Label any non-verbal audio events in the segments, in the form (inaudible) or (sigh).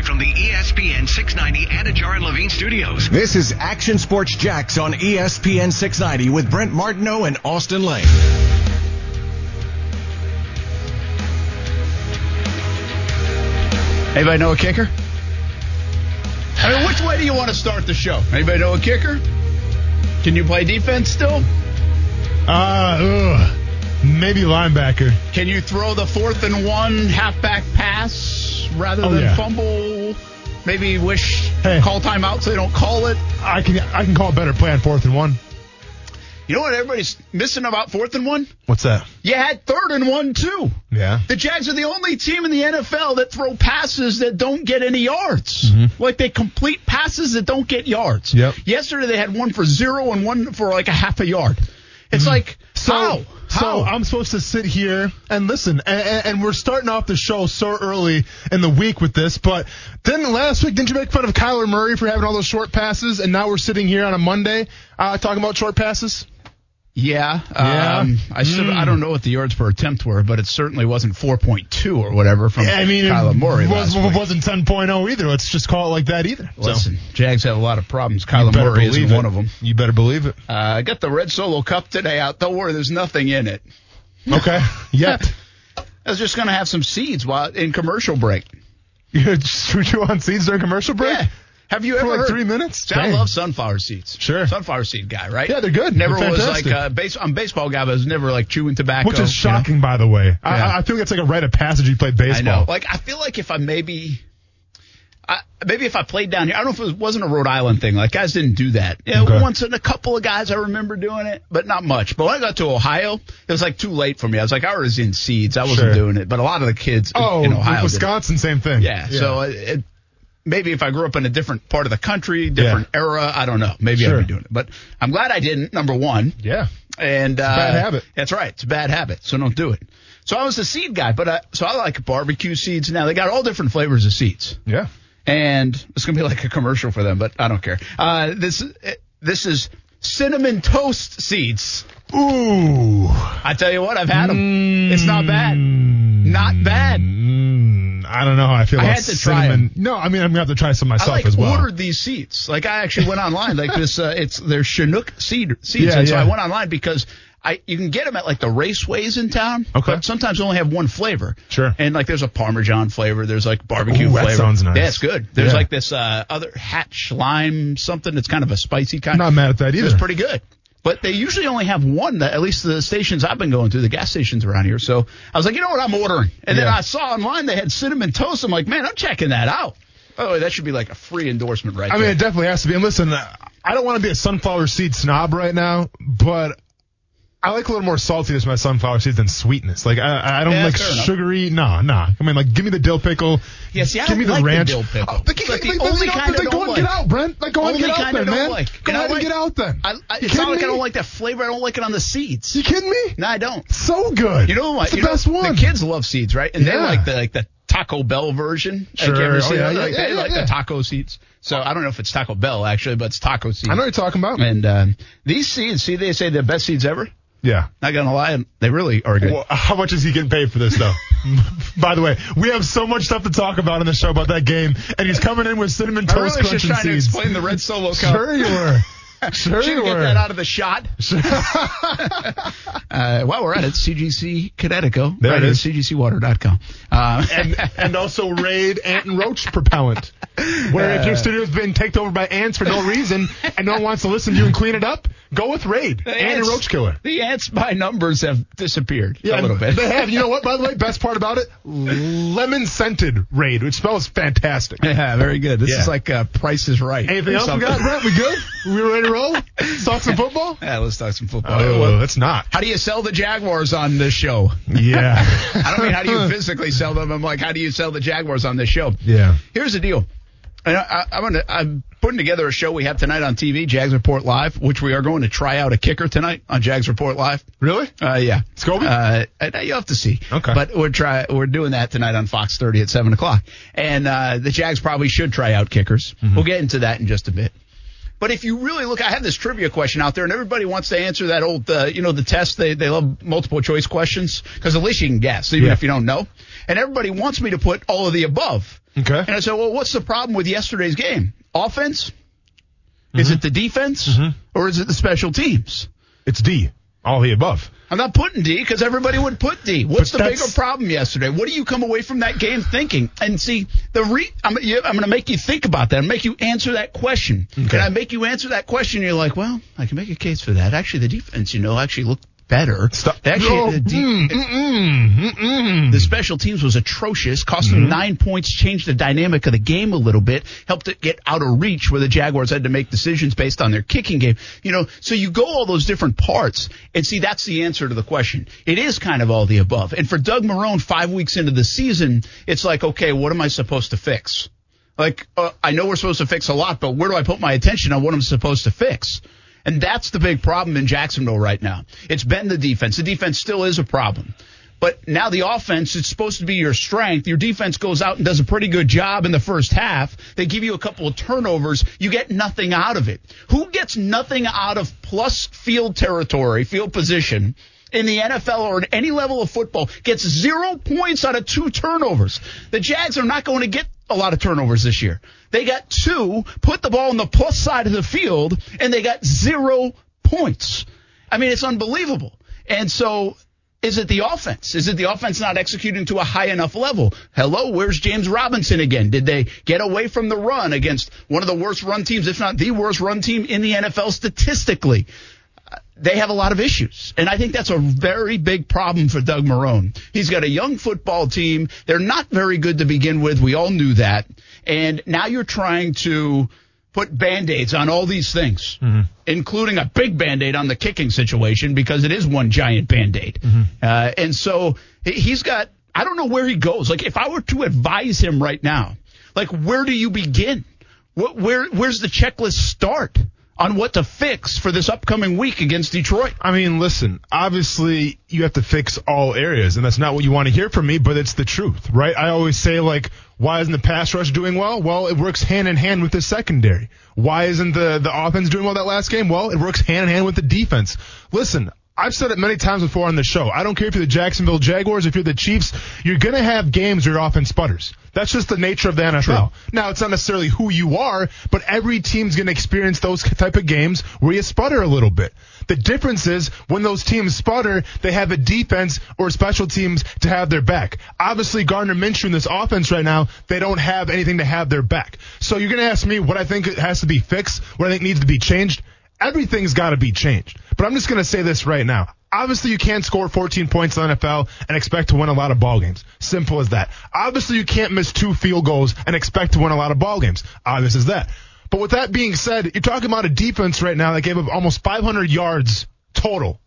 Live from the ESPN 690 Anidjar and Levine studios. This is Action Sports Jax on ESPN 690 with Brent Martineau and Austin Lane. Anybody know a kicker? I mean, which way do you want to start the show? Anybody know a kicker? Can you play defense still? Uh, ugh. maybe linebacker. Can you throw the fourth and one halfback pass rather Oh, than yeah. fumble? Maybe wish Hey. call timeout so they don't call it. I can I can call a better play on fourth and one. You know what everybody's missing about fourth and one? What's that? You had third and one too. Yeah. The Jags are the only team in the NFL that throw passes that don't get any yards. Like they complete passes that don't get yards. Mm-hmm. Yep. Yesterday they had one for zero and one for like a half a yard. It's like So, how? So How? I'm supposed to sit here and listen, and, and, we're starting off the show so early in the week with this. But then last week, didn't you make fun of Kyler Murray for having all those short passes? And now we're sitting here on a Monday uh, talking about short passes. Yeah. Yeah. Um, I. Mm. I don't know what the yards per attempt were, but it certainly wasn't 4.2 or whatever from I mean, Kyler Murray. it was, wasn't 10.0 either. Let's just call it like that either. So, Listen, Jags have a lot of problems. Kyler Murray isn't it. one of them. You better believe it. Uh, I got the red solo cup today out. Don't worry, there's nothing in it. Okay. (laughs) Yet. I was just going to have some seeds while in commercial break. (laughs) You on seeds during commercial break? Yeah. Have you For ever like heard? three minutes? See, I love sunflower seeds. Sure. Sunflower seed guy, right? Yeah, they're good. Never They're was like a uh, base. I'm baseball guy, but I was never like chewing tobacco. Which is you know? shocking, by the way. Yeah. I, I feel like it's like a rite of passage you played I baseball. know. Like I feel like if I maybe. I, maybe if I played down here, I don't know if it was, wasn't a Rhode Island thing. Like guys didn't do that. Yeah, Okay. once in a couple of guys I remember doing it, but not much. But when I got to Ohio, it was like too late for me. I was like, I was in seeds. I wasn't Sure. doing it. But a lot of the kids Oh, in Ohio. Wisconsin, same thing. Yeah. So uh, it, it, maybe if I grew up in a different part of the country, different era, I don't know. Maybe Sure. I'd be doing it. But I'm glad I didn't. Number one. yeah. And uh, bad habit. That's right. It's a bad habit. So don't do it. So I was the seed guy, but I, so I like barbecue seeds now. They got all different flavors of seeds, Yeah. and it's gonna be like a commercial for them, but I don't care. Uh, this this is cinnamon toast seeds. Ooh. I tell you what, I've had them. It's not bad. Not bad. Mm, I don't know how I feel I about had to try cinnamon. No, I mean I'm gonna have to try some I myself like as well. ordered these seeds. Like I actually went online. Like this, uh, it's they're Chinook seed seeds. Yeah, and so yeah. I went online because I you can get them at like the raceways in town. Okay. But sometimes they only have one flavor. Sure. And like there's a Parmesan flavor. There's like barbecue Ooh, that flavor. sounds nice. Yeah, it's good. There's Yeah. like this uh, other hatch lime something that's kind of a spicy kind. Not mad at that either. It's pretty good. But they usually only have one, that, at least the stations I've been going to, the gas stations around here. So I was like, you know what, I'm ordering. And then I saw online they had cinnamon toast. I'm like, man, I'm checking that out. Oh, that should be like a free endorsement right I there. mean, it definitely has to be. And listen, I don't want to be a sunflower seed snob right now, but I like a little more saltiness in my sunflower seeds than sweetness. Like I, I don't Yeah, like fair enough. sugary. Nah, nah. I mean, like give me the dill pickle. Yes, Yeah, see, I give me the like the ranch. dill pickle. Oh, It's like the like, only kind don't go and like. get out, Brent. Like go and get out then, man. like. Go ahead like- and get out then. I, I, it's not like I don't like that flavor. I don't like it on the seeds. You kidding me? No, I don't. So good. You know what? It's the know, best one. The kids love seeds, right? And they like the like the Taco Bell version. Like, Sure. you Oh, yeah, yeah, Like, yeah, they like the taco seeds. So I don't know if it's Taco Bell actually, but it's taco seeds. I know what you're talking about. And um, these seeds, see, they say the best seeds ever. Yeah. Not gonna lie, they really are good. Well, how much is he getting paid for this, though? (laughs) By the way, we have so much stuff to talk about in the show about that game, and he's coming in with cinnamon toast I really crunch and trying to explain the red solo cup. Sure you were. (laughs) (laughs) Sure you get were. that out of the shot. (laughs) (laughs) uh, while we're at it, CGC Connecticut. There right it is. CGCwater.com. Uh, and, and also Raid Ant and Roach propellant. Where if your studio's been taken over by ants for no reason and no one wants to listen to you and clean it up, go with Raid. Ant and Roach Killer. The ants by numbers have disappeared yeah, a little bit. They have. You know what? By the way, best part about it, lemon scented Raid, which smells fantastic. Yeah, very good. This Yeah. is like uh, Price is Right. Anything else we got, Brent? We good? We ready roll? (laughs) Talk some football? Yeah, let's talk some football. Oh, Well, that's not. how do you sell the Jaguars on this show? Yeah. (laughs) I don't mean how do you physically sell them. I'm like, how do you sell the Jaguars on this show? Yeah. Here's the deal. And I, I, I'm gonna, I'm putting together a show we have tonight on TV, Jags Report Live, which we are going to try out a kicker tonight on Jags Report Live. Really? Uh, yeah. Scobie? Uh, uh, you'll have to see. Okay. But we're try we're doing that tonight on Fox 30 at seven o'clock, and uh, the Jags probably should try out kickers. Mm-hmm. We'll get into that in just a bit. But if you really look, I have this trivia question out there, and everybody wants to answer that old, uh, you know, the test. They they love multiple choice questions because at least you can guess, even Yeah. if you don't know. and everybody wants me to put all of the above. Okay. And I said, well, what's the problem with yesterday's game? Offense? Mm-hmm. Is it the defense? Mm-hmm. Or is it the special teams? It's D. All the above. I'm not putting D because everybody would put D. What's but the bigger problem yesterday? What do you come away from that game thinking? And see, the re- I'm, I'm going to make you think about that and make you answer that question. Okay. And I make you answer that question, you're like, well, I can make a case for that. Actually, the defense, you know, actually looked better. Stop. Actually, the, mm, mm, mm, the, special teams was atrocious, cost them mm-hmm. nine points, changed the dynamic of the game a little bit, helped it get out of reach where the Jaguars had to make decisions based on their kicking game. You know, so you go all those different parts and see that's the answer to the question. It is kind of all the above. And for Doug Marrone, five weeks into the season, it's like, okay, what am I supposed to fix? Like, uh, I know we're supposed to fix a lot, but where do I put my attention on what I'm supposed to fix? And that's the big problem in Jacksonville right now. It's been the defense. The defense still is a problem. But now the offense, it's supposed to be your strength. Your defense goes out and does a pretty good job in the first half. They give you a couple of turnovers. You get nothing out of it. Who gets nothing out of plus field territory, field position in the NFL or at any level of football gets zero points out of two turnovers? The Jags are not going to get a lot of turnovers this year. They got two, put the ball on the plus side of the field, and they got zero points. I mean, it's unbelievable. And so is it the offense? Is it the offense not executing to a high enough level? Hello, where's James Robinson again? Did they get away from the run against one of the worst run teams, if not the worst run team in the NFL statistically? They have a lot of issues. And I think that's a very big problem for Doug Marrone. He's got a young football team. They're not very good to begin with. We all knew that. And now you're trying to put band-aids on all these things, mm-hmm. including a big band-aid on the kicking situation because it is one giant band-aid. Mm-hmm. Uh, and so he's got, I don't know where he goes. Like if I were to advise him right now, like where do you begin? What, where, where's the checklist start? On what to fix for this upcoming week against Detroit. I mean, listen, obviously you have to fix all areas, and that's not what you want to hear from me, but it's the truth, right? I always say, like, why isn't the pass rush doing well? Well, it works hand in hand with the secondary. Why isn't the, the offense doing well that last game? Well, it works hand in hand with the defense. Listen, I've said it many times before on the show. I don't care if you're the Jacksonville Jaguars, if you're the Chiefs, you're going to have games where your offense sputters. That's just the nature of the NFL. True. Now, it's not necessarily who you are, but every team's going to experience those type of games where you sputter a little bit. The difference is when those teams sputter, they have a defense or special teams to have their back. Obviously, Gardner Minshew in this offense right now, they don't have anything to have their back. So you're going to ask me what I think has to be fixed, what I think needs to be changed everything's got to be changed. But I'm just going to say this right now. Obviously, you can't score 14 points in the NFL and expect to win a lot of ball games. Simple as that. Obviously, you can't miss two field goals and expect to win a lot of ball games. Obvious as that. But with that being said, you're talking about a defense right now that gave up almost 500 yards total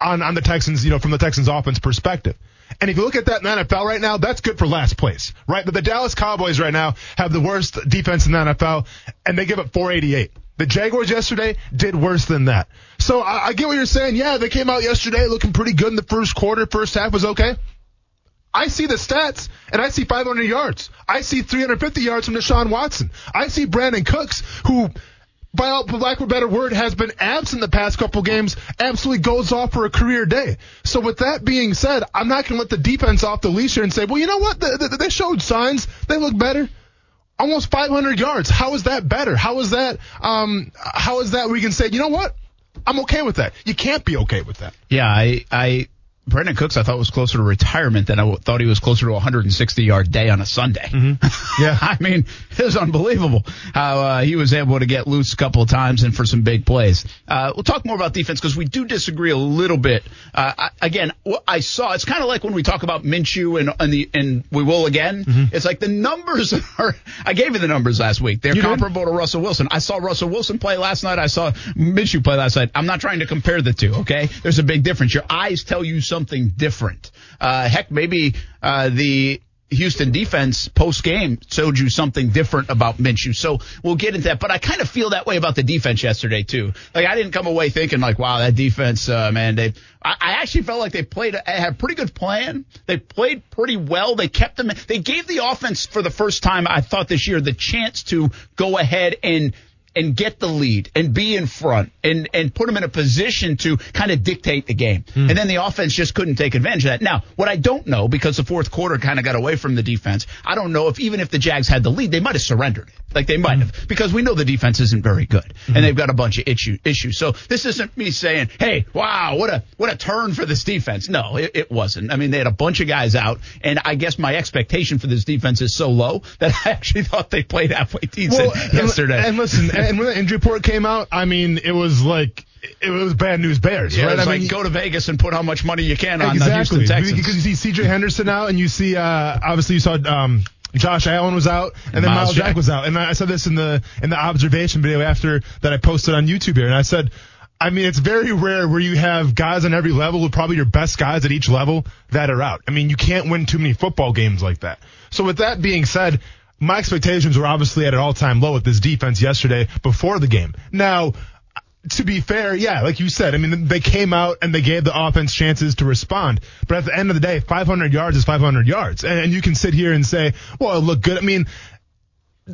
on, on the Texans, you know, from the Texans offense perspective. And if you look at that in the NFL right now, that's good for last place, right? But the Dallas Cowboys right now have the worst defense in the NFL, and they give up 488. The Jaguars yesterday did worse than that. So I, I, get what you're saying. Yeah, they came out yesterday looking pretty good in the first quarter. First half was okay. I see the stats and I see 500 yards. I see 350 yards from Deshaun Watson. I see Brandin Cooks, who, by lack of a better word, has been absent the past couple games, absolutely goes off for a career day. So with that being said, I'm not going to let the defense off the leash here and say, well, you know what? They, they, they showed signs. They look better almost 500 yards. How is that better? How is that? Um, how is that we can say, you know what? I'm okay with that. You can't be okay with that. Yeah, I, I Brandin Cooks, I thought was closer to retirement than I thought he was closer to a 160 yard day on a Sunday. Mm-hmm. (laughs) Yeah, I mean (laughs) it was unbelievable how uh, he was able to get loose a couple of times and for some big plays. Uh, we'll talk more about defense because we do disagree a little bit. Uh, I, again, what I saw it's kind of like when we talk about Minshew and and the and we will again. Mm-hmm. It's like the numbers (laughs) are. I gave you the numbers last week. They're you comparable did? to Russell Wilson. I saw Russell Wilson play last night. I saw Minshew play last night. I'm not trying to compare the two. Okay, there's a big difference. Your eyes tell you something something different. Uh, heck, maybe uh, the Houston defense post game showed you something different about Minshew. So we'll get into that. But I kind of feel that way about the defense yesterday too. Like I didn't come away thinking like, wow, that defense, uh, man, they. I, I actually felt like they played had a pretty good plan. They played pretty well. They kept them. They gave the offense for the first time I thought this year the chance to go ahead and and get the lead and be in front and, and put them in a position to kind of dictate the game. Mm. And then the offense just couldn't take advantage of that. Now, what I don't know, because the fourth quarter kind of got away from the defense, I don't know if even if the Jags had the lead, they might have surrendered. Like they might have, because we know the defense isn't very good mm-hmm. and they've got a bunch of issue, issues. So this isn't me saying, hey, wow, what a, what a turn for this defense. No, it, it wasn't. I mean, they had a bunch of guys out and I guess my expectation for this defense is so low that (laughs) I actually thought they played halfway decent well, yesterday. And listen, and when the injury report came out, I mean, it was like it was bad news bears, yeah, right? I like mean, go to Vegas and put how much money you can on exactly. the Houston Texans. Because you see C.J. Henderson out, and you see uh, obviously you saw um, Josh Allen was out, and, and then Myles Jack. Jack was out. And I said this in the in the observation video after that I posted on YouTube here, and I said. I mean, it's very rare where you have guys on every level, with probably your best guys at each level, that are out. I mean, you can't win too many football games like that. So with that being said, my expectations were obviously at an all-time low with this defense yesterday before the game. Now, to be fair, yeah, like you said, I mean, they came out and they gave the offense chances to respond. But at the end of the day, 500 yards is 500 yards. And, you can sit here and say, well, it looked good. I mean,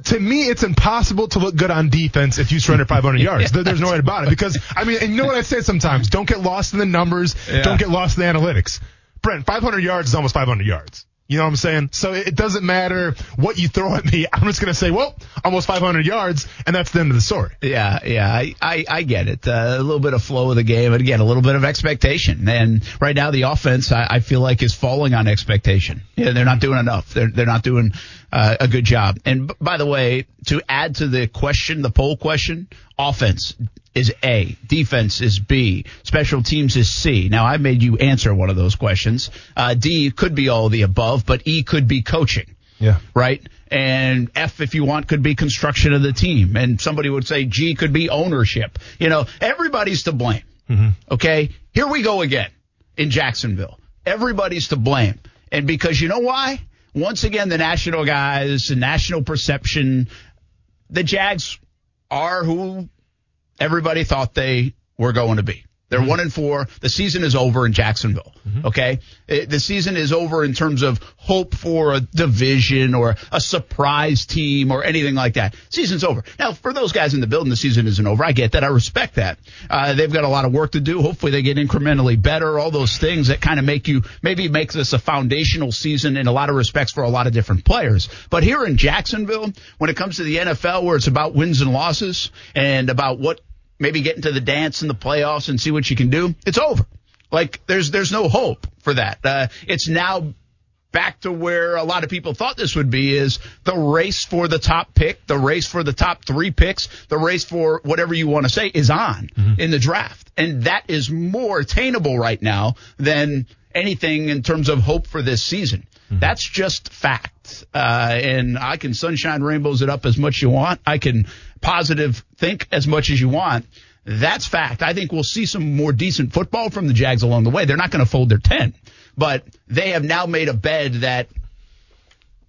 to me, it's impossible to look good on defense if you surrender 500 (laughs) yards. yeah, There's no way about it. Because, I mean, and you know what I say sometimes? Don't get lost in the numbers. Yeah. Don't get lost in the analytics. Brent, 500 yards is almost 500 yards. You know what I'm saying? So it doesn't matter what you throw at me. (laughs) I'm just going to say, well, almost 500 yards, and that's the end of the story. Yeah, yeah, I, I, I get it. Uh, a little bit of flow of the game, and again, a little bit of expectation. And right now, the offense, I, I feel like, is falling on expectation. Yeah, they're not doing enough. They're, they're not doing uh, a good job. And b- by the way, to add to the question, the poll question, offense is A, defense is B, special teams is C. Now I made you answer one of those questions. Uh, D could be all of the above, but E could be coaching. Yeah. Right? And F, if you want, could be construction of the team. And somebody would say G could be ownership. You know, everybody's to blame. Mm-hmm. Okay. Here we go again in Jacksonville. Everybody's to blame. And because you know why? Once again, the national guys, the national perception, the Jags are who everybody thought they were going to be. They're mm-hmm. one and four. The season is over in Jacksonville. Mm-hmm. Okay. It, the season is over in terms of hope for a division or a surprise team or anything like that. Season's over. Now, for those guys in the building, the season isn't over. I get that. I respect that. Uh, they've got a lot of work to do. Hopefully they get incrementally better. All those things that kind of make you, maybe make this a foundational season in a lot of respects for a lot of different players. But here in Jacksonville, when it comes to the NFL where it's about wins and losses and about what maybe get into the dance in the playoffs and see what you can do. It's over. Like there's there's no hope for that. Uh, it's now back to where a lot of people thought this would be is the race for the top pick, the race for the top three picks, the race for whatever you want to say is on mm-hmm. in the draft. And that is more attainable right now than anything in terms of hope for this season. Mm-hmm. That's just fact. Uh, and I can sunshine rainbows it up as much as you want. I can positive think as much as you want. That's fact. I think we'll see some more decent football from the Jags along the way. They're not going to fold their 10, but they have now made a bed that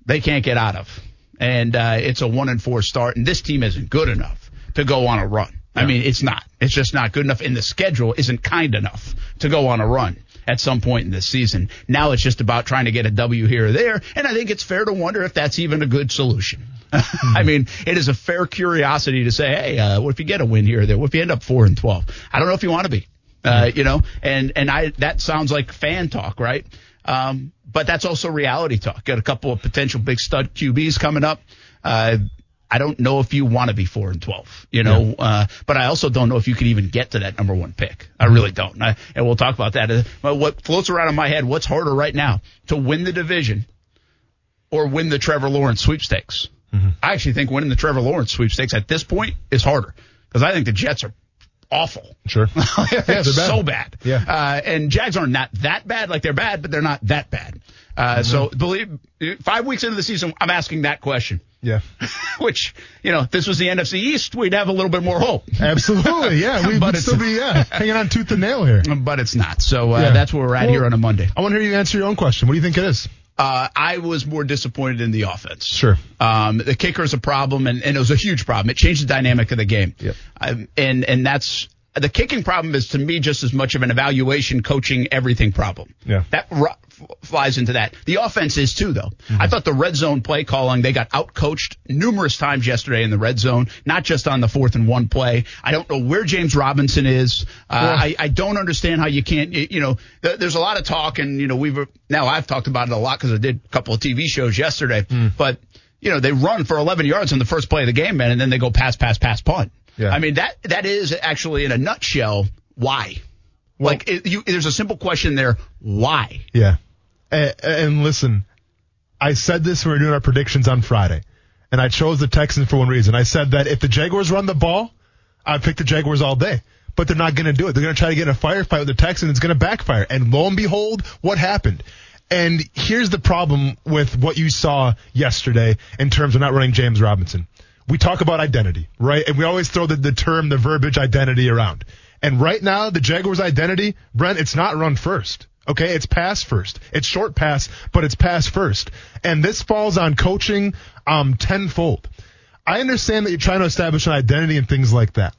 they can't get out of. And uh, it's a one and four start, and this team isn't good enough to go on a run. Yeah. I mean, it's not. It's just not good enough, and the schedule isn't kind enough to go on a run at some point in this season. Now it's just about trying to get a W here or there, and I think it's fair to wonder if that's even a good solution. (laughs) I mean, it is a fair curiosity to say, hey, uh, what if you get a win here or there? What if you end up four and twelve? I don't know if you want to be, uh, you know, and and I that sounds like fan talk, right? Um, but that's also reality talk. Got a couple of potential big stud QBs coming up. Uh, I don't know if you want to be four and twelve, you know, yeah. uh, but I also don't know if you can even get to that number one pick. I really don't. I, and we'll talk about that. Uh, what floats around in my head? What's harder right now to win the division or win the Trevor Lawrence sweepstakes? Mm-hmm. I actually think winning the Trevor Lawrence sweepstakes at this point is harder because I think the Jets are awful. Sure. (laughs) they're bad. so bad. Yeah. Uh, and Jags are not that bad. Like they're bad, but they're not that bad. Uh, mm-hmm. So believe five weeks into the season, I'm asking that question. Yeah. (laughs) Which, you know, if this was the NFC East, we'd have a little bit more hope. (laughs) Absolutely. Yeah. We would still be, yeah, (laughs) hanging on tooth and nail here. But it's not. So uh, yeah. that's where we're at well, here on a Monday. I want to hear you answer your own question. What do you think it is? Uh, I was more disappointed in the offense. Sure. Um, the kicker is a problem, and, and, it was a huge problem. It changed the dynamic of the game. Yep. Um, and and that's the kicking problem is to me just as much of an evaluation, coaching, everything problem. Yeah. That r- flies into that. The offense is too, though. Mm-hmm. I thought the red zone play calling, they got outcoached numerous times yesterday in the red zone, not just on the fourth and one play. I don't know where James Robinson is. Uh, yeah. I, I don't understand how you can't, you know, th- there's a lot of talk and, you know, we've, now I've talked about it a lot because I did a couple of TV shows yesterday, mm. but, you know, they run for 11 yards on the first play of the game, man, and then they go pass, pass, pass, punt. Yeah. I mean, that, that is actually in a nutshell why. Well, like, it, you, there's a simple question there. Why? Yeah. And, and listen, I said this when we were doing our predictions on Friday, and I chose the Texans for one reason. I said that if the Jaguars run the ball, I'd pick the Jaguars all day. But they're not going to do it. They're going to try to get in a firefight with the Texans. It's going to backfire. And lo and behold, what happened? And here's the problem with what you saw yesterday in terms of not running James Robinson. We talk about identity, right? And we always throw the, the term, the verbiage identity around. And right now, the Jaguars' identity, Brent, it's not run first. Okay, it's pass first. It's short pass, but it's pass first. And this falls on coaching um tenfold. I understand that you're trying to establish an identity and things like that.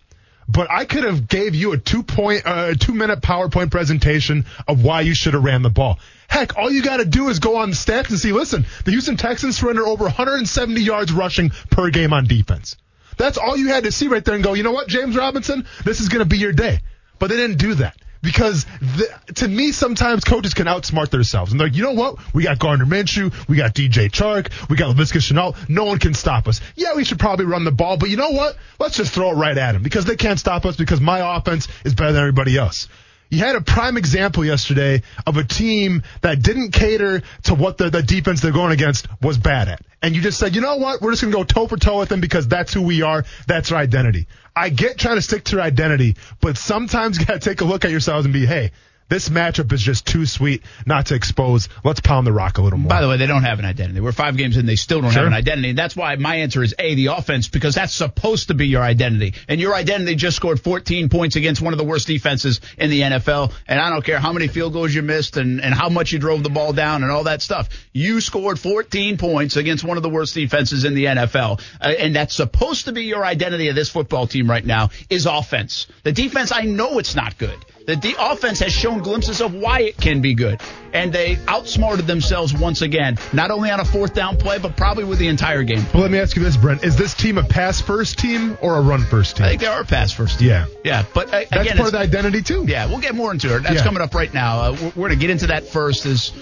But I could have gave you a two point, uh, two minute PowerPoint presentation of why you should have ran the ball. Heck, all you got to do is go on the stats and see. Listen, the Houston Texans surrender over 170 yards rushing per game on defense. That's all you had to see right there and go, you know what, James Robinson, this is going to be your day. But they didn't do that. Because the, to me, sometimes coaches can outsmart themselves. And they're like, you know what? We got Gardner Minshew. We got DJ Chark. We got Laviska Shenault. No one can stop us. Yeah, we should probably run the ball. But you know what? Let's just throw it right at them because they can't stop us because my offense is better than everybody else. You had a prime example yesterday of a team that didn't cater to what the, the defense they're going against was bad at. And you just said, you know what? We're just going to go toe for toe with them because that's who we are. That's our identity. I get trying to stick to your identity, but sometimes (laughs) you got to take a look at yourselves and be, hey, this matchup is just too sweet not to expose. Let's pound the rock a little more. By the way, they don't have an identity. We're five games in, they still don't sure. have an identity. And that's why my answer is A, the offense, because that's supposed to be your identity. And your identity just scored 14 points against one of the worst defenses in the NFL. And I don't care how many field goals you missed and, and how much you drove the ball down and all that stuff. You scored 14 points against one of the worst defenses in the NFL. Uh, and that's supposed to be your identity of this football team right now is offense. The defense, I know it's not good. The de- offense has shown glimpses of why it can be good. And they outsmarted themselves once again, not only on a fourth down play, but probably with the entire game. Well, let me ask you this, Brent. Is this team a pass first team or a run first team? I think they are a pass first team. Yeah. Yeah. But uh, That's again, part of the identity, too. Yeah. We'll get more into it. That's yeah. coming up right now. Uh, we're, we're going to get into that first is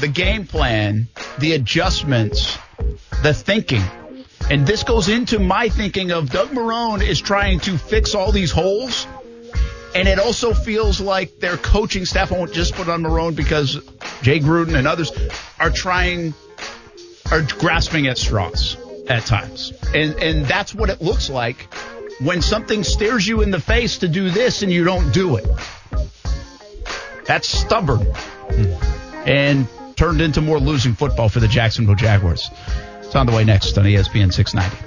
the game plan, the adjustments, the thinking. And this goes into my thinking of Doug Marrone is trying to fix all these holes and it also feels like their coaching staff, won't just put on Marrone because Jay Gruden and others are trying, are grasping at straws at times. And, and that's what it looks like when something stares you in the face to do this and you don't do it. That's stubborn. And turned into more losing football for the Jacksonville Jaguars. It's on the way next on ESPN 690.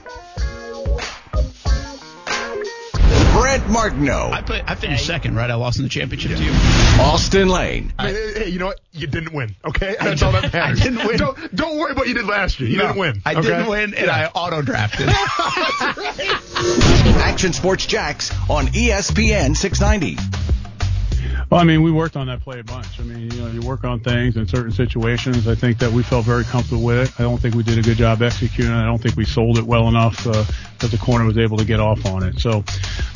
Brent Martineau. I, put, I finished second, right? I lost in the championship to you. Austin Lane. I, hey, you know what? You didn't win. Okay, that's all that matters. I didn't win. Don't, don't worry about what you did last year. You no, didn't win. I okay? didn't win, and yeah. I auto drafted. (laughs) Action Sports Jax on ESPN 690. Well, I mean, we worked on that play a bunch. I mean, you know, you work on things in certain situations. I think that we felt very comfortable with it. I don't think we did a good job executing. I don't think we sold it well enough uh, that the corner was able to get off on it. So,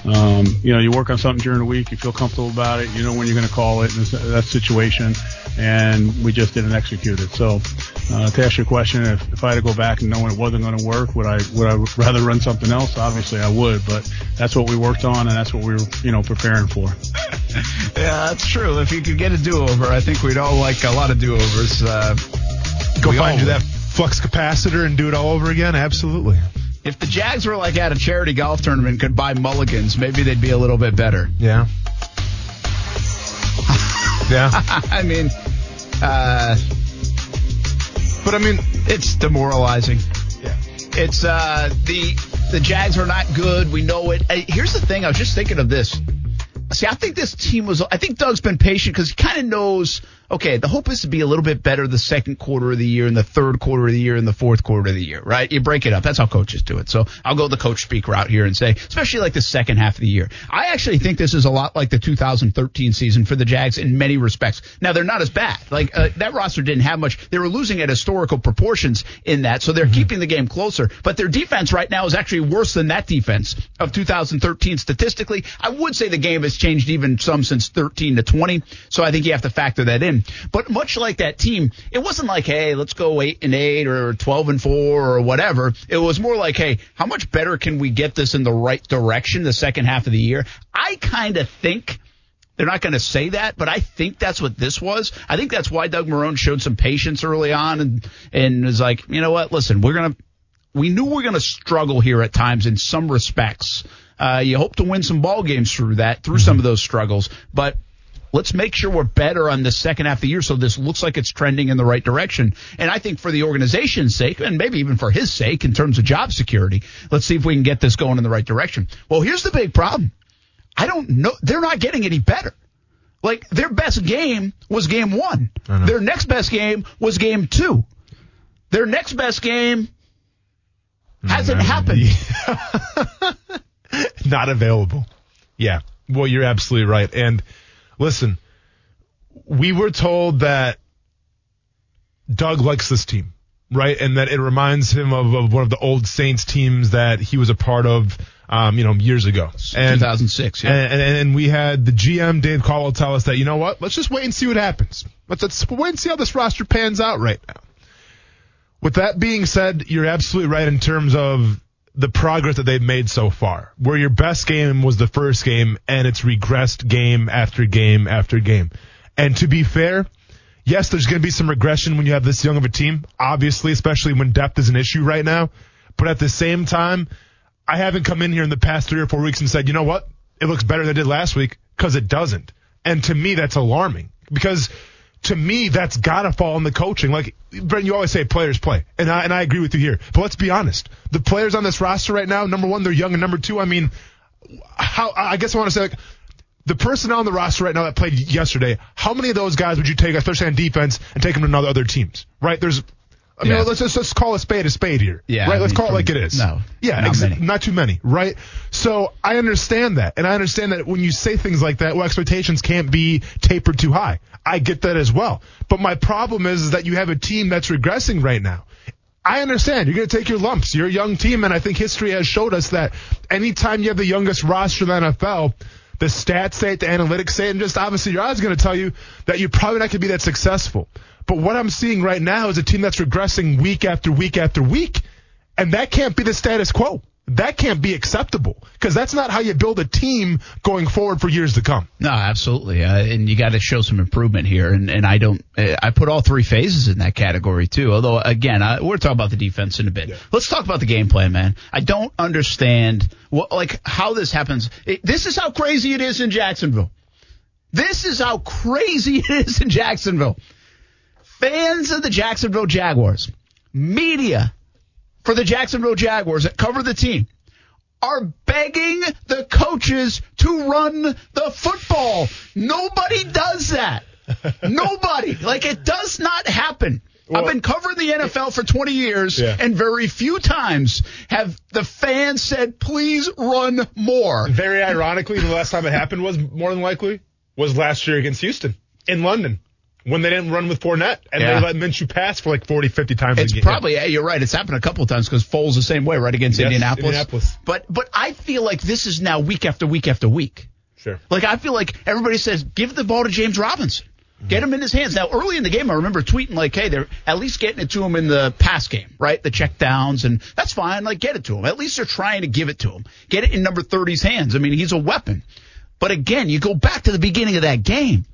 um, you know, you work on something during the week, you feel comfortable about it, you know when you're going to call it in that situation, and we just didn't execute it. So, uh, to ask your question, if, if I had to go back and knowing it wasn't going to work, would I would I rather run something else? Obviously, I would, but that's what we worked on, and that's what we were, you know, preparing for. Yeah, that's true. If you could get a do-over, I think we'd all like a lot of do-overs. Uh, Go find you that flux capacitor and do it all over again. Absolutely. If the Jags were like at a charity golf tournament, could buy mulligans, maybe they'd be a little bit better. Yeah. (laughs) yeah. I mean, uh, but I mean, it's demoralizing. Yeah. It's uh, the the Jags are not good. We know it. Here's the thing. I was just thinking of this. See, I think this team was. I think Doug's been patient because he kind of knows okay, the hope is to be a little bit better the second quarter of the year and the third quarter of the year and the fourth quarter of the year, right? You break it up. That's how coaches do it. So I'll go the coach speak route here and say, especially like the second half of the year. I actually think this is a lot like the 2013 season for the Jags in many respects. Now they're not as bad. Like uh, that roster didn't have much. They were losing at historical proportions in that, so they're mm-hmm. keeping the game closer. But their defense right now is actually worse than that defense of 2013 statistically. I would say the game has changed even some since 13 to 20. So I think you have to factor that in. But much like that team, it wasn't like, hey, let's go eight and eight or 12 and four or whatever. It was more like, hey, how much better can we get this in the right direction the second half of the year? I kind of think they're not going to say that, but I think that's what this was. I think that's why Doug Marrone showed some patience early on and, and was like, you know what? Listen, we're going to, we knew we are going to struggle here at times in some respects. Uh, you hope to win some ball games through that, through some of those struggles, but let's make sure we're better on the second half of the year so this looks like it's trending in the right direction. And I think for the organization's sake, and maybe even for his sake in terms of job security, let's see if we can get this going in the right direction. Well, here's the big problem. I don't know. They're not getting any better. Like their best game was game one. Their next best game was game two. Their next best game hasn't mm-hmm. happened. (laughs) not available. Yeah. Well, you're absolutely right. And listen, we were told that Doug likes this team, right? And that it reminds him of, of one of the old Saints teams that he was a part of, um, you know, years ago. And, 2006, yeah. And, and, and, we had the GM, Dave Caldwell, tell us that, you know what? Let's just wait and see what happens. Let's, let's wait and see how this roster pans out right now. With that being said, you're absolutely right in terms of the progress that they've made so far, where your best game was the first game and it's regressed game after game after game. And to be fair, yes, there's going to be some regression when you have this young of a team, obviously, especially when depth is an issue right now. But at the same time, I haven't come in here in the past three or four weeks and said, you know what? It looks better than it did last week because it doesn't. And to me, that's alarming because to me, that's got to fall in the coaching. Like, Brent, you always say players play. And I, and I agree with you here. But let's be honest. The players on this roster right now, number one, they're young. And number two, I mean, how, I guess I want to say, like, the personnel on the roster right now that played yesterday, how many of those guys would you take, especially on defense, and take them to another other teams? Right? There's I mean, yeah. let's just let's call a spade a spade here. Yeah. Right. Let's mean, call it like it is. No. Yeah. Not, ex- many. not too many. Right. So I understand that, and I understand that when you say things like that, well, expectations can't be tapered too high. I get that as well. But my problem is, is that you have a team that's regressing right now. I understand. You're going to take your lumps. You're a young team, and I think history has showed us that anytime you have the youngest roster in the NFL, the stats say it, the analytics say it, and just obviously your eyes are going to tell you that you're probably not going to be that successful. But what I'm seeing right now is a team that's regressing week after week after week. And that can't be the status quo. That can't be acceptable because that's not how you build a team going forward for years to come. No, absolutely. Uh, and you got to show some improvement here. And, and I don't, uh, I put all three phases in that category too. Although again, I, we're talking about the defense in a bit. Yeah. Let's talk about the game plan, man. I don't understand what, like how this happens. It, this is how crazy it is in Jacksonville. This is how crazy (laughs) it is in Jacksonville fans of the Jacksonville Jaguars, media for the Jacksonville Jaguars that cover the team are begging the coaches to run the football. Nobody does that. (laughs) Nobody. Like it does not happen. Well, I've been covering the NFL for 20 years, yeah. and very few times have the fans said, please run more. Very ironically, the last time it happened was more than likely was last year against Houston in London when they didn't run with Fournette and yeah. they let Minshew pass for like 40, 50 times. A year. It's probably, yeah, you're right. It's happened a couple of times because Foles the same way, right, against yes, Indianapolis. Indianapolis. But, but I feel like this is now week after week after week. Sure. Like I feel like everybody says, give the ball to James Robinson. Get him in his hands. Now, early in the game, I remember tweeting like, "Hey, they're at least getting it to him in the pass game, right? The check downs, and that's fine. Like, get it to him. At least they're trying to give it to him. Get it in number 30's hands. I mean, he's a weapon. But again, you go back to the beginning of that game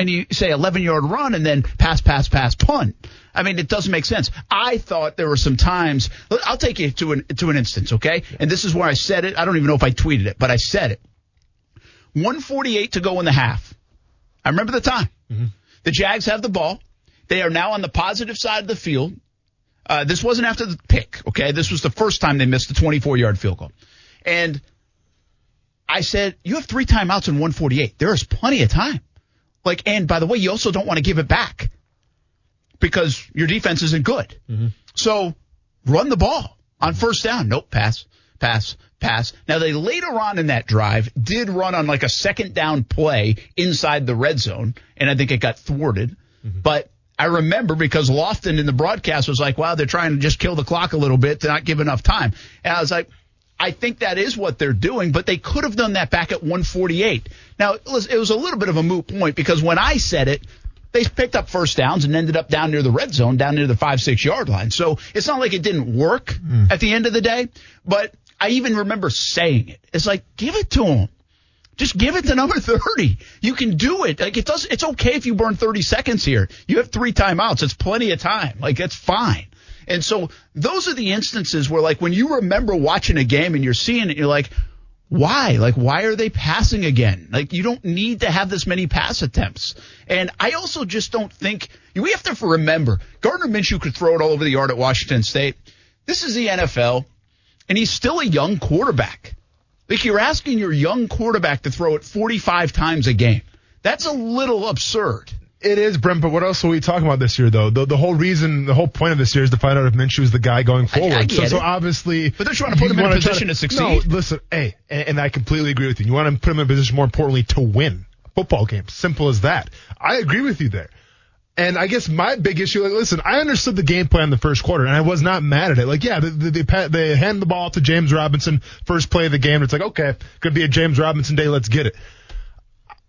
and you say 11 yard run and then pass, pass, pass, punt. I mean, it doesn't make sense. I thought there were some times. I'll take you to an to an instance, okay? And this is where I said it. I don't even know if I tweeted it, but I said it. 148 to go in the half. I remember the time. Mm-hmm. The Jags have the ball. They are now on the positive side of the field. Uh, this wasn't after the pick, okay? This was the first time they missed a 24 yard field goal. And I said, you have three timeouts in 148. There is plenty of time. Like, and by the way, you also don't want to give it back because your defense isn't good. Mm-hmm. So run the ball on first down. Nope, pass, pass, pass. Now they later on in that drive did run on like a second down play inside the red zone, and I think it got thwarted. Mm-hmm. But I remember because Lofton in the broadcast was like, wow, they're trying to just kill the clock a little bit to not give enough time. And I was like, I think that is what they're doing, but they could have done that back at 148. Now, it was, it was a little bit of a moot point because when I said it, they picked up first downs and ended up down near the red zone, down near the five, six yard line. So it's not like it didn't work mm. at the end of the day, but I even remember saying it. It's like, give it to them. Just give it to number 30. You can do it. Like it does, it's okay if you burn 30 seconds here. You have three timeouts. It's plenty of time. Like it's fine. And so those are the instances where like when you remember watching a game and you're seeing it, you're like, why? Like, why are they passing again? Like, you don't need to have this many pass attempts. And I also just don't think we have to remember Gardner Minshew could throw it all over the yard at Washington State. This is the NFL, and he's still a young quarterback. Like, you're asking your young quarterback to throw it 45 times a game. That's a little absurd. It is, Brent, but what else are we talking about this year, though? The, the whole reason, the whole point of this year is to find out if Minshew is the guy going forward. I, I so, so obviously. But they're trying to put him in a position to, to, succeed. No, listen, hey, and, and I completely agree with you. You want to put him in a position, more importantly, to win football games. Simple as that. I agree with you there. And I guess my big issue, like, listen, I understood the game plan in the first quarter, and I was not mad at it. Like, yeah, they, they, they hand the ball to James Robinson, first play of the game. It's like, okay, gonna be a James Robinson day, let's get it.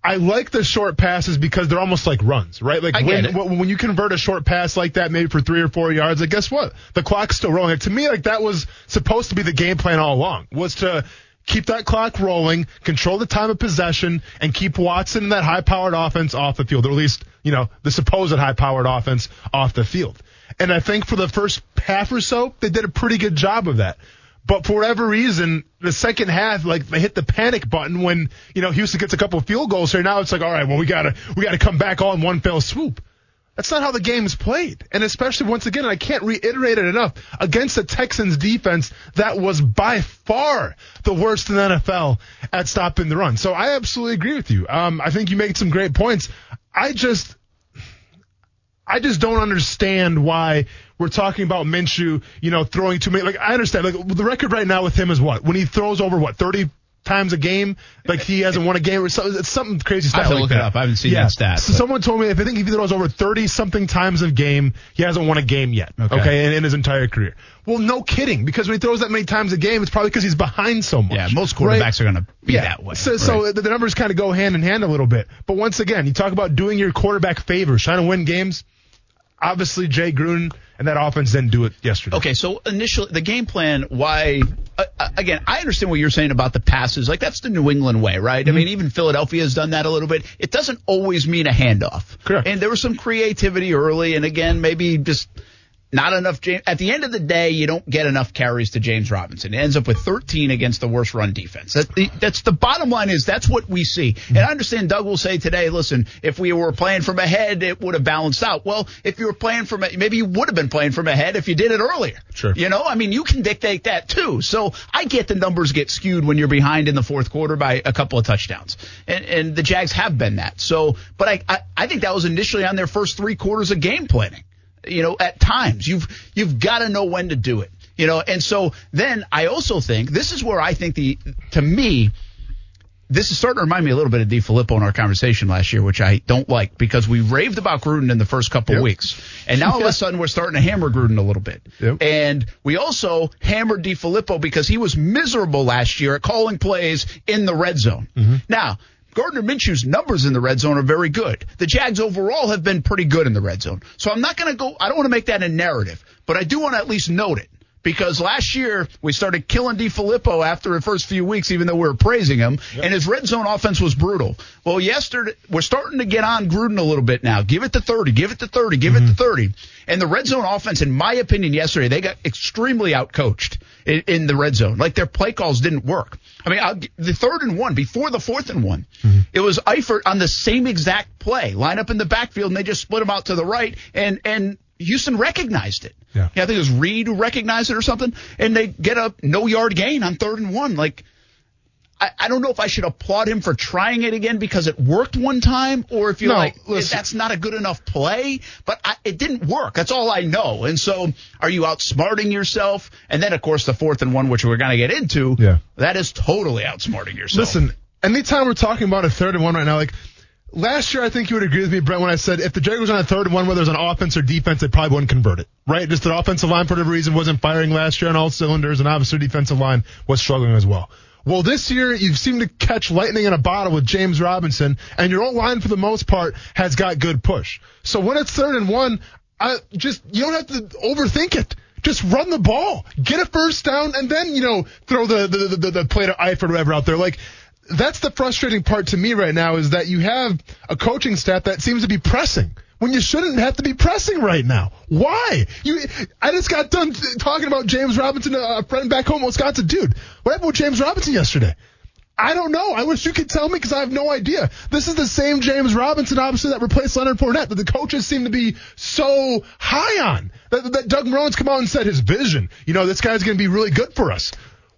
I like the short passes because they're almost like runs, right? Like when, when you convert a short pass like that, maybe for three or four yards, like guess what? The clock's still rolling. Like, to me, like that was supposed to be the game plan all along, was to keep that clock rolling, control the time of possession, and keep Watson and that high-powered offense off the field, or at least, you know, the supposed high-powered offense off the field. And I think for the first half or so, they did a pretty good job of that. But for whatever reason, the second half, like they hit the panic button when you know Houston gets a couple field goals here. Now it's like, all right, well we gotta we gotta come back all in one fell swoop. That's not how the game is played. And especially once again, I can't reiterate it enough against the Texans defense that was by far the worst in the NFL at stopping the run. So I absolutely agree with you. Um, I think you made some great points. I just I just don't understand why we're talking about Minshew, you know, throwing too many. Like, I understand. Like, the record right now with him is what? When he throws over, what, 30 times a game? Like, he hasn't won a game or something. It's something crazy stat I have to like look that. it up. I haven't seen yeah. that stat. So someone told me if I think he throws over 30 something times a game, he hasn't won a game yet. Okay. okay in, in, his entire career. Well, no kidding. Because when he throws that many times a game, it's probably because he's behind so much. Yeah, most quarterbacks right? are going to be yeah. that way. So, right. so the, the numbers kind of go hand in hand a little bit. But once again, you talk about doing your quarterback favors, trying to win games obviously Jay Gruden and that offense didn't do it yesterday. Okay, so initially the game plan, why? Uh, uh, again, I understand what you're saying about the passes. Like that's the New England way, right? Mm-hmm. I mean, even Philadelphia has done that a little bit. It doesn't always mean a handoff. Correct. And there was some creativity early, and again, maybe just not enough. James, at the end of the day, you don't get enough carries to James Robinson. It ends up with 13 against the worst run defense. That's the, that's the bottom line. Is that's what we see. And I understand Doug will say today, listen, if we were playing from ahead, it would have balanced out. Well, if you were playing from maybe you would have been playing from ahead if you did it earlier. Sure. You know, I mean, you can dictate that too. So I get the numbers get skewed when you're behind in the fourth quarter by a couple of touchdowns, and, and the Jags have been that. So, but I, I I think that was initially on their first three quarters of game planning you know, at times you've you've got to know when to do it. You know, and so then I also think this is where I think the to me this is starting to remind me a little bit of DeFilippo in our conversation last year, which I don't like because we raved about Gruden in the first couple yep. weeks. And now all of a (laughs) sudden we're starting to hammer Gruden a little bit. Yep. And we also hammered DeFilippo because he was miserable last year at calling plays in the red zone. Mm-hmm. Now, Gardner Minshew's numbers in the red zone are very good. The Jags overall have been pretty good in the red zone. So I'm not going to go, I don't want to make that a narrative, but I do want to at least note it. Because last year we started killing DeFilippo after the first few weeks, even though we were praising him, yep. and his red zone offense was brutal. Well, yesterday we're starting to get on Gruden a little bit now. Give it to 30, give it to 30, give mm-hmm. it to 30. And the red zone offense, in my opinion, yesterday they got extremely outcoached in, in the red zone. Like their play calls didn't work. I mean, I'll, the third and one before the fourth and one, mm-hmm. it was Eifert on the same exact play, line up in the backfield, and they just split him out to the right, and and Houston recognized it. Yeah. yeah I think it was Reid who recognized it or something, and they get a no yard gain on third and one. Like, I, I, don't know if I should applaud him for trying it again because it worked one time, or if you're no, like listen. that's not a good enough play. But I, it didn't work. That's all I know. And so, are you outsmarting yourself? And then, of course, the fourth and one, which we're going to get into, yeah. that is totally outsmarting yourself. Listen, anytime we're talking about a third and one right now, like last year, I think you would agree with me, Brent, when I said if the Jaguars on a third and one, whether it was offense or defense, they probably wouldn't convert it, right? Just the offensive line, for whatever reason, wasn't firing last year on all cylinders, and obviously defensive line was struggling as well. Well, this year you've seemed to catch lightning in a bottle with James Robinson, and your old line for the most part has got good push. So when it's third and one, I just you don't have to overthink it. Just run the ball, get a first down, and then you know throw the the the, the plate of Eifert or whatever out there. Like that's the frustrating part to me right now is that you have a coaching staff that seems to be pressing when you shouldn't have to be pressing right now. Why? You, I just got done talking about James Robinson, a friend back home in Wisconsin. Dude, what happened with James Robinson yesterday? I don't know. I wish you could tell me because I have no idea. This is the same James Robinson, obviously, that replaced Leonard Fournette that the coaches seem to be so high on. That, that Doug Marrone's come out and said his vision. You know, this guy's going to be really good for us.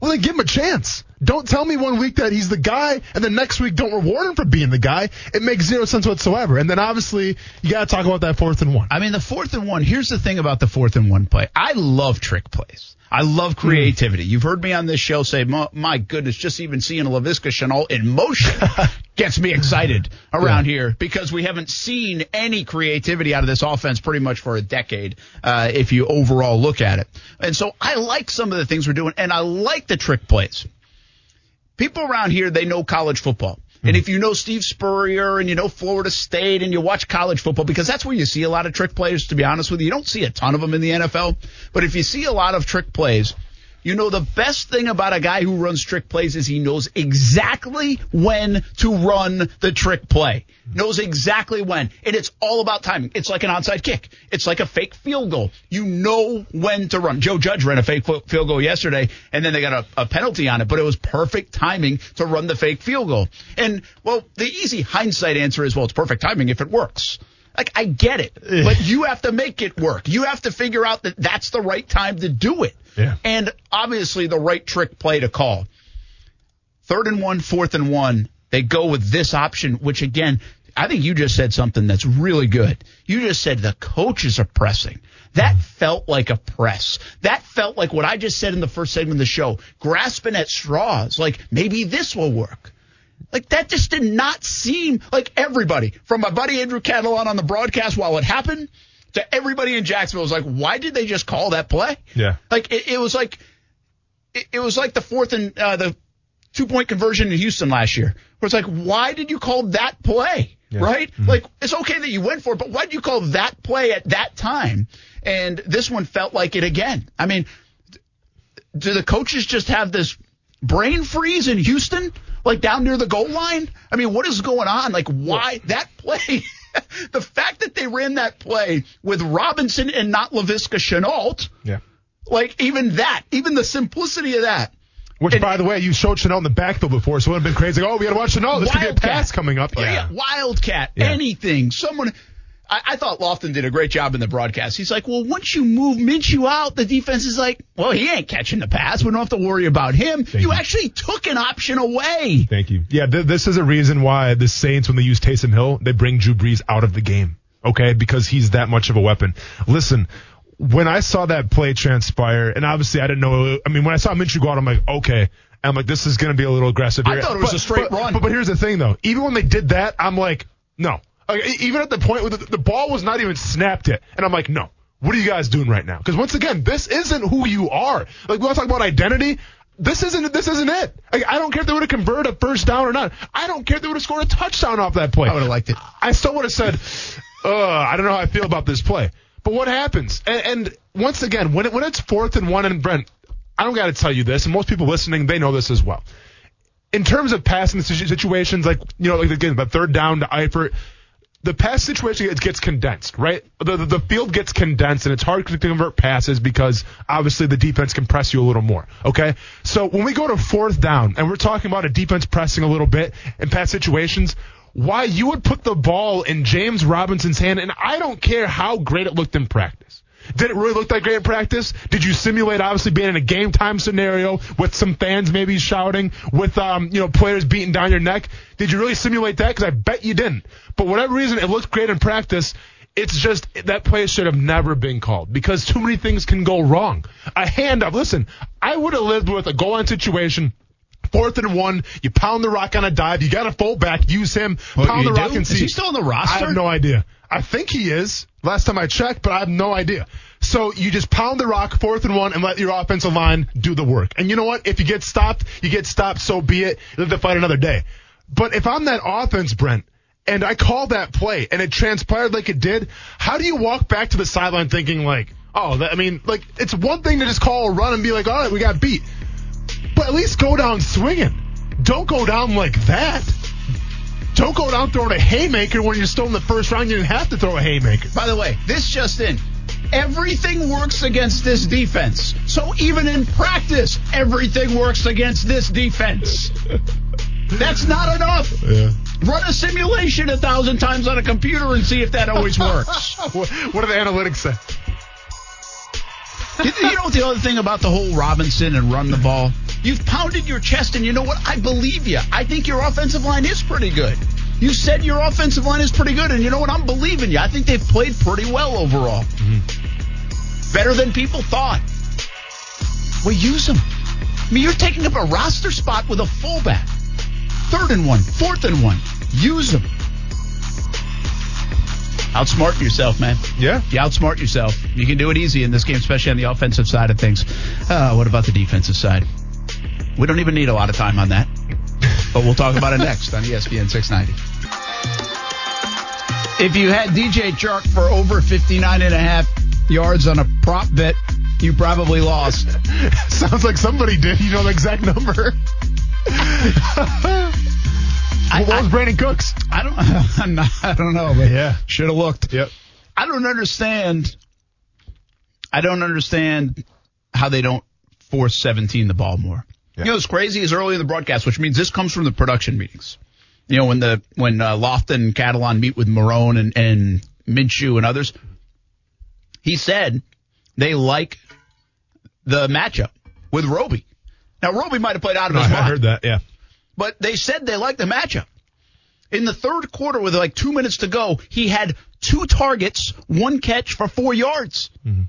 Well, then give him a chance. Don't tell me one week that he's the guy, and the next week don't reward him for being the guy. It makes zero sense whatsoever. And then obviously you got to talk about that fourth and one. I mean, the fourth and one. Here's the thing about the fourth and one play. I love trick plays. I love creativity. Mm. You've heard me on this show say, my goodness, just even seeing a Laviska Shenault in motion (laughs) gets me excited around yeah. here because we haven't seen any creativity out of this offense pretty much for a decade, uh, if you overall look at it. And so I like some of the things we're doing, and I like the trick plays. People around here, they know college football. And hmm. if you know Steve Spurrier and you know Florida State and you watch college football, because that's where you see a lot of trick players, to be honest with you. You don't see a ton of them in the NFL, but if you see a lot of trick plays, you know, the best thing about a guy who runs trick plays is he knows exactly when to run the trick play. Knows exactly when. And it's all about timing. It's like an onside kick. It's like a fake field goal. You know when to run. Joe Judge ran a fake field goal yesterday and then they got a, a penalty on it, but it was perfect timing to run the fake field goal. And well, the easy hindsight answer is, well, it's perfect timing if it works. Like, I get it, (laughs) but you have to make it work. You have to figure out that that's the right time to do it. Yeah. And obviously the right trick play to call. Third and one, fourth and one, they go with this option, which again, I think you just said something that's really good. You just said the coaches are pressing. That mm-hmm. felt like a press. That felt like what I just said in the first segment of the show, grasping at straws. Like maybe this will work. Like that just did not seem like everybody from my buddy Andrew Catalon on the broadcast while it happened to everybody in Jacksonville was like, why did they just call that play? Yeah. Like it, it was like, it, it, was like the fourth and, uh, the two point conversion in Houston last year where it's like, why did you call that play? Yeah. Right? Mm-hmm. Like it's okay that you went for it, but why did you call that play at that time? And this one felt like it again. I mean, do the coaches just have this brain freeze in Houston? Like down near the goal line? I mean, what is going on? Like why that play? (laughs) the fact that they ran that play with Robinson and not Laviska Shenault, yeah, like even that, even the simplicity of that. Which, and, by the way, you showed Shenault in the backfield before, so it would have been crazy. Like, oh, we got to watch Shenault. This could be a pass coming up. Yeah, yeah Wildcat, yeah. anything. Someone. I, I, thought Lofton did a great job in the broadcast. He's like, well, once you move Minshew out, the defense is like, well, he ain't catching the pass. We don't have to worry about him. You, you, actually took an option away. Thank you. Yeah, th- this is a reason why the Saints, when they use Taysom Hill, they bring Drew Brees out of the game. Okay, because he's that much of a weapon. Listen, when I saw that play transpire, and obviously I didn't know. I mean, when I saw Minshew go out, I'm like, okay. I'm like, this is going to be a little aggressive. Here. I thought it was but, a straight but, run. But, but here's the thing, though. Even when they did that, I'm like, no, like, even at the point where the, the ball was not even snapped yet, and I'm like, no. What are you guys doing right now? Because once again, this isn't who you are. Like we want to talk about identity. This isn't this isn't it. Like, I don't care if they would have converted a first down or not. I don't care if they would have scored a touchdown off that play. I would have liked it. I still would have said, I don't know how I feel about this play. But what happens? And, and once again, when it, when it's fourth and one, and Brent, I don't got to tell you this, and most people listening, they know this as well. In terms of passing situations, like you know, like again, the third down to Eifert, the pass situation it gets condensed, right? The, the, the field gets condensed and it's hard to convert passes because obviously the defense can press you a little more. Okay. So when we go to fourth down and we're talking about a defense pressing a little bit in pass situations, why you would put the ball in James Robinson's hand, and I don't care how great it looked in practice. Did it really look that great in practice? Did you simulate obviously being in a game time scenario with some fans maybe shouting, with um, you know players beating down your neck? Did you really simulate that? Because I bet you didn't. But whatever reason, it looked great in practice. It's just that play should have never been called because too many things can go wrong. A hand up. Listen, I would have lived with a goal line situation fourth and one. You pound the rock on a dive. You got a fullback. Use him. What pound the rock and see. Is he still on the roster? I have no idea. I think he is. Last time I checked, but I have no idea. So you just pound the rock, fourth and one, and let your offensive line do the work. And you know what? If you get stopped, you get stopped. So be it. You have to fight another day. But if I'm that offense, Brent, and I call that play and it transpired like it did, how do you walk back to the sideline thinking like, oh, that, I mean, like it's one thing to just call a run and be like, all right, we got beat, but at least go down swinging. Don't go down like that. Don't go down throwing a haymaker when you're still in the first round. You didn't have to throw a haymaker. By the way, this just in. Everything works against this defense. So even in practice, everything works against this defense. (laughs) That's not enough. Yeah. Run a simulation a thousand times on a computer and see if that always works. (laughs) what, what do the analytics say? You, know the other thing about the whole Robinson and run the ball? You've pounded your chest, and you know what? I believe you. I think your offensive line is pretty good. You said your offensive line is pretty good, and you know what? I'm believing you. I think they've played pretty well overall. Mm-hmm. Better than people thought. Well, use them. I mean, you're taking up a roster spot with a fullback. Third and one, fourth and one. Use them. Outsmart yourself, man. Yeah. You outsmart yourself. You can do it easy in this game, especially on the offensive side of things. Uh, what about the defensive side? We don't even need a lot of time on that. But we'll talk about it (laughs) next on ESPN 690. If you had DJ Chark for over 59 and a half yards on a prop bet, you probably lost. (laughs) Sounds like somebody did. You know the exact number. (laughs) what was Brandin Cooks? I don't. Not, (laughs) I don't know. But Yeah. should have looked. Yep. I don't understand. I don't understand how they don't force 17 the ball more. Yeah. You know, what's crazy is early in the broadcast, which means this comes from the production meetings. You know, when the when uh, Lofton and Catalon meet with Marrone and, and Minshew and others, he said they like the matchup with Roby. Now, Roby might have played out of No, his I mind heard that. Yeah. But they said they liked the matchup. In the third quarter, with like two minutes to go, he had two targets, one catch for four yards. Mm-hmm.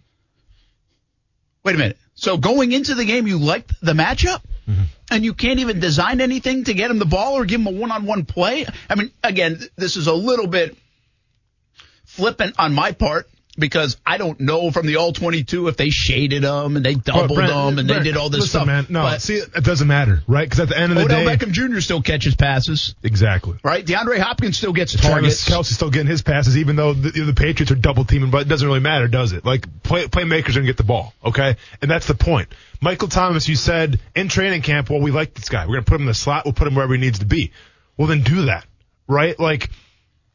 Wait a minute. So going into the game, you liked the matchup? Mm-hmm. And you can't even design anything to get him the ball or give him a one-on-one play? I mean, again, this is a little bit flippant on my part because I don't know from the all 22 if they shaded them and they doubled Brent, them and Brent, they did all this listen, stuff. man. No, But see, it doesn't matter, right? Because at the end of the day. Odell day, Beckham Jr. still catches passes exactly. right? DeAndre Hopkins still gets Travis targets. Kelce's still getting his passes, even though the, the Patriots are double teaming, but it doesn't really matter, does it? Like, play, playmakers are going to get the ball, okay? And that's the point. Michael Thomas, you said in training camp, well, we like this guy. We're going to put him in the slot. We'll put him wherever he needs to be. Well, then do that, right? Like,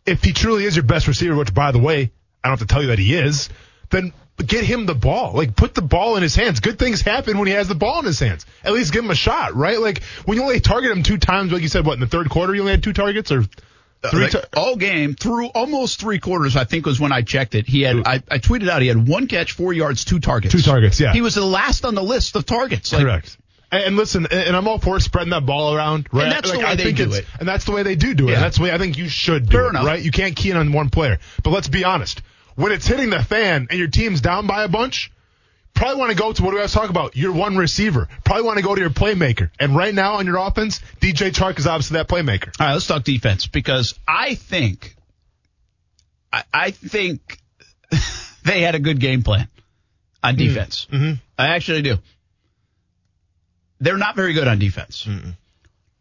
if he truly is your best receiver, which, by the way, I don't have to tell you that he is, then get him the ball. Like, put the ball in his hands. Good things happen when he has the ball in his hands. At least give him a shot, right? Like, when you only target him two times, like you said, what, in the third quarter, you only had two targets or uh, three Like, tar- all game through almost three quarters, I think was when I checked it. He had I, I tweeted out he had one catch, four yards, two targets. Two targets, yeah. He was the last on the list of targets. Like, Correct. And, listen, and, I'm all for spreading that ball around, right? And that's the way I they do it. And that's the way they do do it. Yeah. And that's the way I think you should do Fair it, enough. right? You can't key in on one player. But let's be honest. When it's hitting the fan and your team's down by a bunch, probably want to go to what do I was talking about? Your one receiver. Probably want to go to your playmaker. And right now on your offense, DJ Chark is obviously that playmaker. All right, let's talk defense because I think I, I think (laughs) they had a good game plan on defense. Mm-hmm. I actually do. They're not very good on defense.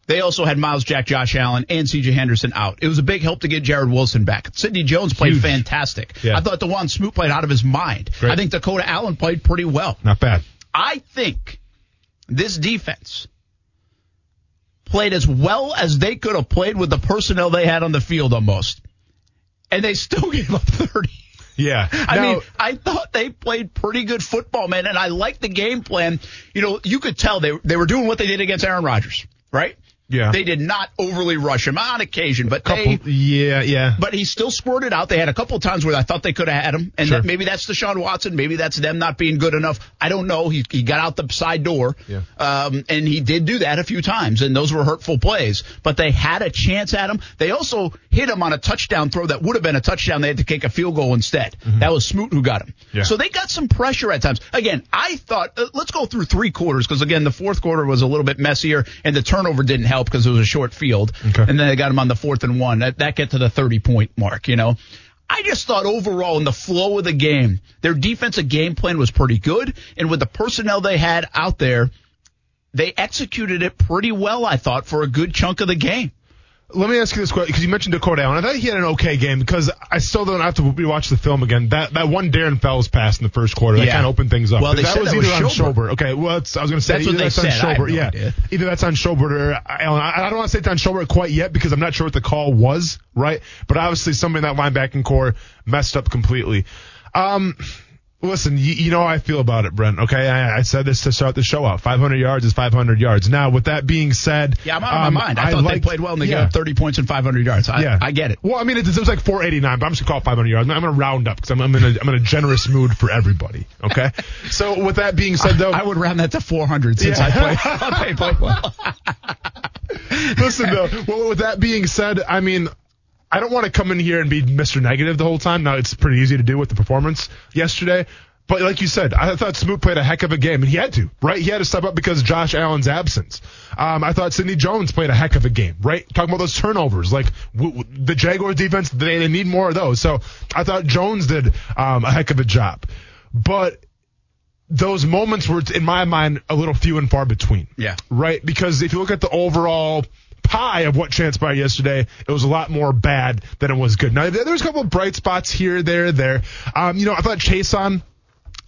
They also had Myles Jack, Josh Allen, and CJ Henderson out. It was a big help to get Jarrod Wilson back. Sidney Jones played Huge. fantastic. Yeah. I thought Dawuane Smoot played out of his mind. Great. I think Dakota Allen played pretty well. Not bad. I think this defense played as well as they could have played with the personnel they had on the field almost. And they still (laughs) gave up 30. Yeah. I Now- mean, I thought they played pretty good football, man, and I liked the game plan. You know, you could tell they they were doing what they did against Aaron Rodgers, right? Yeah. They did not overly rush him on occasion, but Couple, they, yeah, yeah. but he still squirted out. They had a couple of times where I thought they could have had him, and Sure. that maybe that's Deshaun Watson, maybe that's them not being good enough. I don't know. He he got out the side door, Yeah. um, and he did do that a few times, and those were hurtful plays. But they had a chance at him. They also hit him on a touchdown throw that would have been a touchdown. They had to kick a field goal instead. That was Smoot who got him. Mm-hmm. Yeah. So they got some pressure at times. Again, I thought uh, let's go through three quarters because again the fourth quarter was a little bit messier, and the turnover didn't help because it was a short field. Okay. And then they got him on the fourth and one. That that get to the thirty point mark. You know. I just thought overall in the flow of the game, their defensive game plan was pretty good, and with the personnel they had out there, they executed it pretty well. I thought for a good chunk of the game. Let me ask you this question because you mentioned Dakota Allen. I thought he had an okay game because I still don't have to rewatch the film again. That that one Darren Fells pass in the first quarter that Yeah. kind of opened things up. Well, they that said was that either was on Schobert. Okay, well, I was going to say That's either that's said. on Schobert. no yeah, idea. either that's on Schobert or Allen. I, I don't want to say it's on Schobert quite yet because I'm not sure what the call was, right? But obviously, somebody in that linebacking corps messed up completely. Um, Listen, you, you know how I feel about it, Brent. Okay, I, I said this to start the show out. 500 yards is 500 yards. Now, with that being said, Yeah, I'm out of um, my mind. I, thought liked- they played well and they yeah. gave up 30 points and 500 yards. I, Yeah, I get it. Well, I mean, it, it was like 489, but I'm just gonna call it 500 yards. I'm gonna round up because I'm, I'm in a I'm in a generous mood for everybody. Okay. (laughs) so with that being said, though, I would round that to 400 since Yeah. I played. I played (laughs) well. listen though. Well, with that being said, I mean. I don't want to come in here and be Mr. Negative the whole time. Now it's pretty easy to do with the performance yesterday. But like you said, I thought Smoot played a heck of a game, and he had to, right? He had to step up because of Josh Allen's absence. Um, I thought Sidney Jones played a heck of a game, right? Talking about those turnovers, like w- w- the Jaguars defense, they, they need more of those. So I thought Jones did um, a heck of a job, but those moments were, in my mind, a little few and far between. Yeah. Right? Because if you look at the overall pie of what transpired yesterday, it was a lot more bad than it was good. Now, there was a couple of bright spots here, there, there. Um, you know, I thought Chaisson.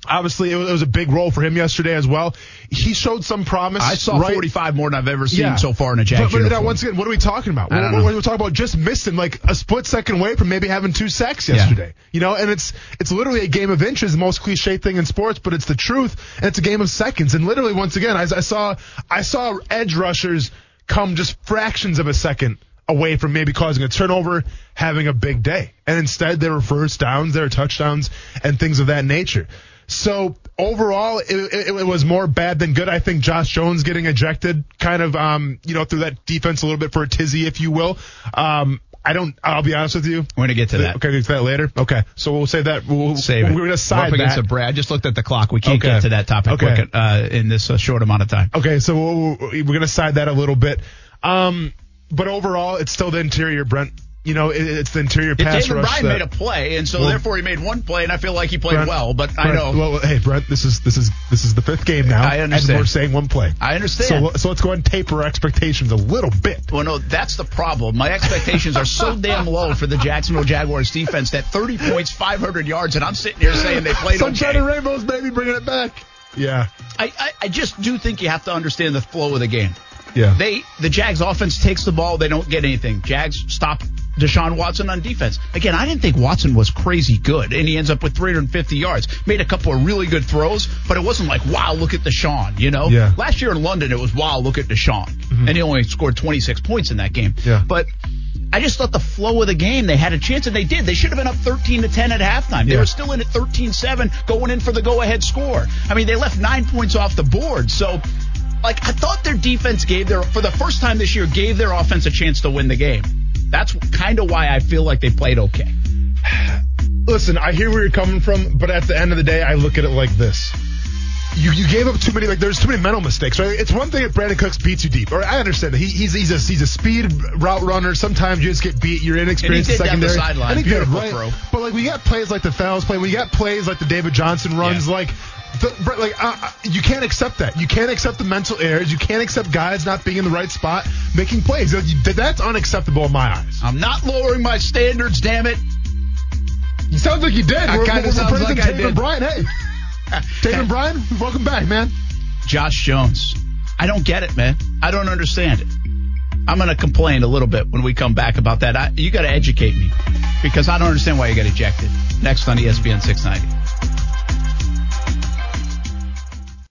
Obviously, it was, a big role for him yesterday as well. He showed some promise. I saw right? 45 more than I've ever seen Yeah. so far in a But, but now, once again, what are we talking about? Don't We're, we're talking about just missing like a split second away from maybe having two sacks yesterday. You know, and it's it's literally a game of inches, the most cliche thing in sports, but it's the truth, and it's a game of seconds. And literally, once again, I, I saw I saw edge rushers come just fractions of a second away from maybe causing a turnover, having a big day, and instead they were first downs, they were touchdowns, and things of that nature. So overall, it, it, it was more bad than good. I think Josh Jones getting ejected, kind of, um, you know, threw that defense a little bit for a tizzy, if you will. Um, I don't. I'll be honest with you. We're gonna get to that. Okay, get to that later. Okay, so we'll say that. We'll, Save it. We're gonna side We're up against that. Brad. I just looked at the clock. We can't Okay. get to that topic Okay. quick uh, in this uh, short amount of time. Okay, so we'll, we're gonna side that a little bit. Um, but overall, it's still the interior, Brent. You know, it, it's the interior pass David rush. Bryan that- made a play, and so Well- therefore he made one play, and I feel like he played Brent, well. But I Brent, know Well, hey, Brent, this is this is this is the fifth game now. I understand. And we're saying one play. I understand. So, so let's go ahead and taper our expectations a little bit. Well, no, that's the problem. My expectations are so damn low for the Jacksonville Jaguars defense that 30 points, 500 yards, and I'm sitting here saying they played Sunshine okay. and rainbows, baby, bringing it back. Yeah, I, I, I just do think you have to understand the flow of the game. Yeah. They the Jags offense takes the ball, they don't get anything. Jags stop Deshaun Watson on defense. Again, I didn't think Watson was crazy good, and he ends up with 350 yards. Made a couple of really good throws, but it wasn't like wow, look at Deshaun. You know, Yeah. last year in London it was wow, look at Deshaun, mm-hmm. and he only scored 26 points in that game. Yeah. but. I just thought the flow of the game, they had a chance and they did. They should have been up 13 to 10 at halftime. They Yeah. were still in at 13-7 going in for the go-ahead score. I mean, they left 9 points off the board. So like I thought their defense gave their for the first time this year gave their offense a chance to win the game. That's kind of why I feel like they played okay. (sighs) Listen, I hear where you're coming from, but at the end of the day, I look at it like this. You, you gave up too many like there's too many mental mistakes right it's one thing if Brandin Cooks beats you deep or I understand that he, he's he's a he's a speed route runner sometimes you just get beat you're inexperienced And he did down the sideline. he did, Beautiful right throw. but like we got plays like the Fells play we got plays like the David Johnson runs Yeah. like the, like uh, uh, you can't accept that you can't accept the mental errors you can't accept guys not being in the right spot making plays that's unacceptable in my eyes I'm not lowering my standards, damn it. it sounds like you did we're, kinda we're, sounds like praising I did. Bryan hey (laughs) Taven Bryan welcome back man Josh Jones. I don't get it, man. I don't understand it. I'm going to complain a little bit when we come back about that. I, you got to educate me because I don't understand why you got ejected. Next on ESPN 690.